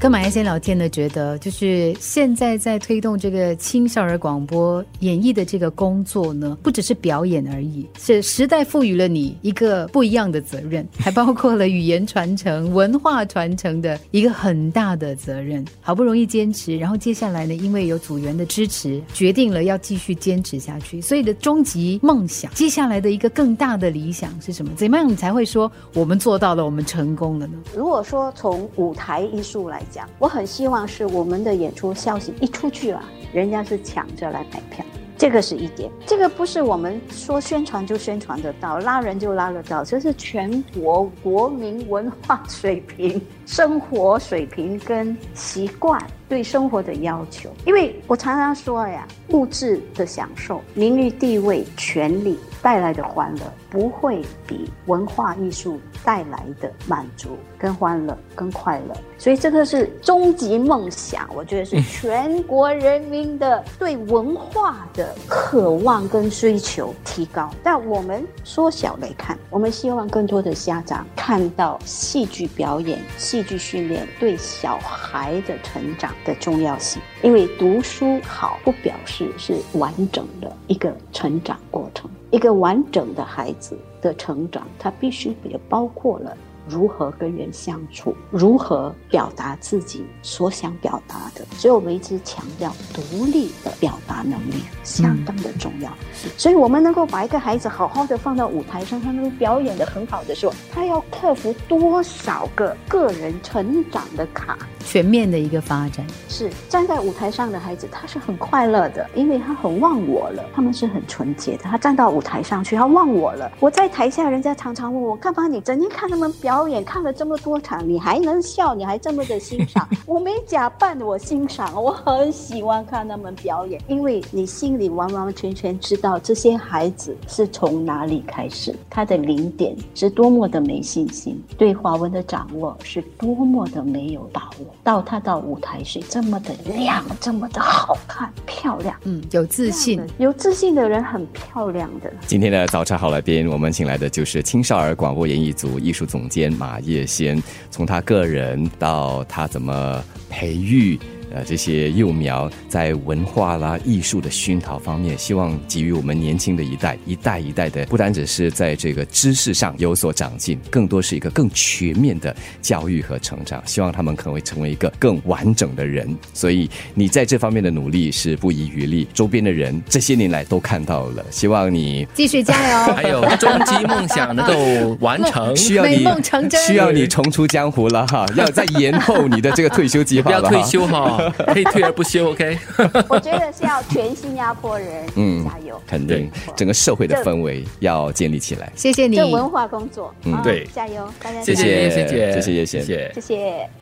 跟马来先聊天呢，觉得就是现在在推动这个青少儿广播演绎的这个工作呢，不只是表演而已，是时代赋予了你一个不一样的责任，还包括了语言传承、文化传承的一个很大的责任。好不容易坚持，然后接下来呢，因为有组员的支持，决定了要继续坚持下去。所以的终极梦想，接下来的一个更大的理想是什么？怎么样你才会说我们做到了，我们成功了呢？如果说从舞台艺术来讲，我很希望是我们的演出消息一出去了，人家是抢着来买票。这个是一点，这个不是我们说宣传就宣传得到，拉人就拉得到，这是全国国民文化水平、生活水平跟习惯对生活的要求。因为我常常说呀，物质的享受、名誉地位、权利带来的欢乐，不会比文化艺术带来的满足、跟欢乐、跟快乐。所以这个是终极梦想，我觉得是全国人民的对文化的渴望跟追求提高。但我们缩小来看，我们希望更多的家长看到戏剧表演、戏剧训练对小孩的成长的重要性。因为读书好不表示是完整的一个成长过程，一个完整的孩子的成长，它必须也包括了。如何跟人相处，如何表达自己所想表达的，所以我们一直强调独立的表达能力相当的重要。所以，我们能够把一个孩子好好的放到舞台上，他能够表演的很好的时候，他要克服多少个个人成长的卡？全面的一个发展是站在舞台上的孩子，他是很快乐的，因为他很忘我了。他们是很纯洁的，他站到舞台上去，他忘我了。我在台下，人家常常问我，干嘛你整天看他们表演，看了这么多场，你还能笑，你还这么的欣赏？我没假扮，我欣赏，我很喜欢看他们表演，因为你心里完完全全知道这些孩子是从哪里开始，他的零点是多么的没信心，对华文的掌握是多么的没有把握。到他到舞台是这么的亮，这么的好看、漂亮，嗯，有自信，有自信的人很漂亮的。今天的早茶好来宾，我们请来的就是青少儿广播演艺组艺术总监马叶先，从他个人到他怎么培育。呃，这些幼苗在文化啦、艺术的熏陶方面，希望给予我们年轻的一代，一代一代的，不单只是在这个知识上有所长进，更多是一个更全面的教育和成长。希望他们可能会成为一个更完整的人。所以你在这方面的努力是不遗余力，周边的人这些年来都看到了。希望你继续加油，还有终极梦想能够 完成，需要你梦成真，需要你重出江湖了哈，要再延后你的这个退休计划了，不要退休哈。可以退而不休，OK？我觉得是要全新加坡人，嗯，加油，肯定整个社会的氛围要建立起来。谢谢你，这文化工作，嗯，对，加油，大家谢谢，谢谢，谢谢，谢谢，谢谢。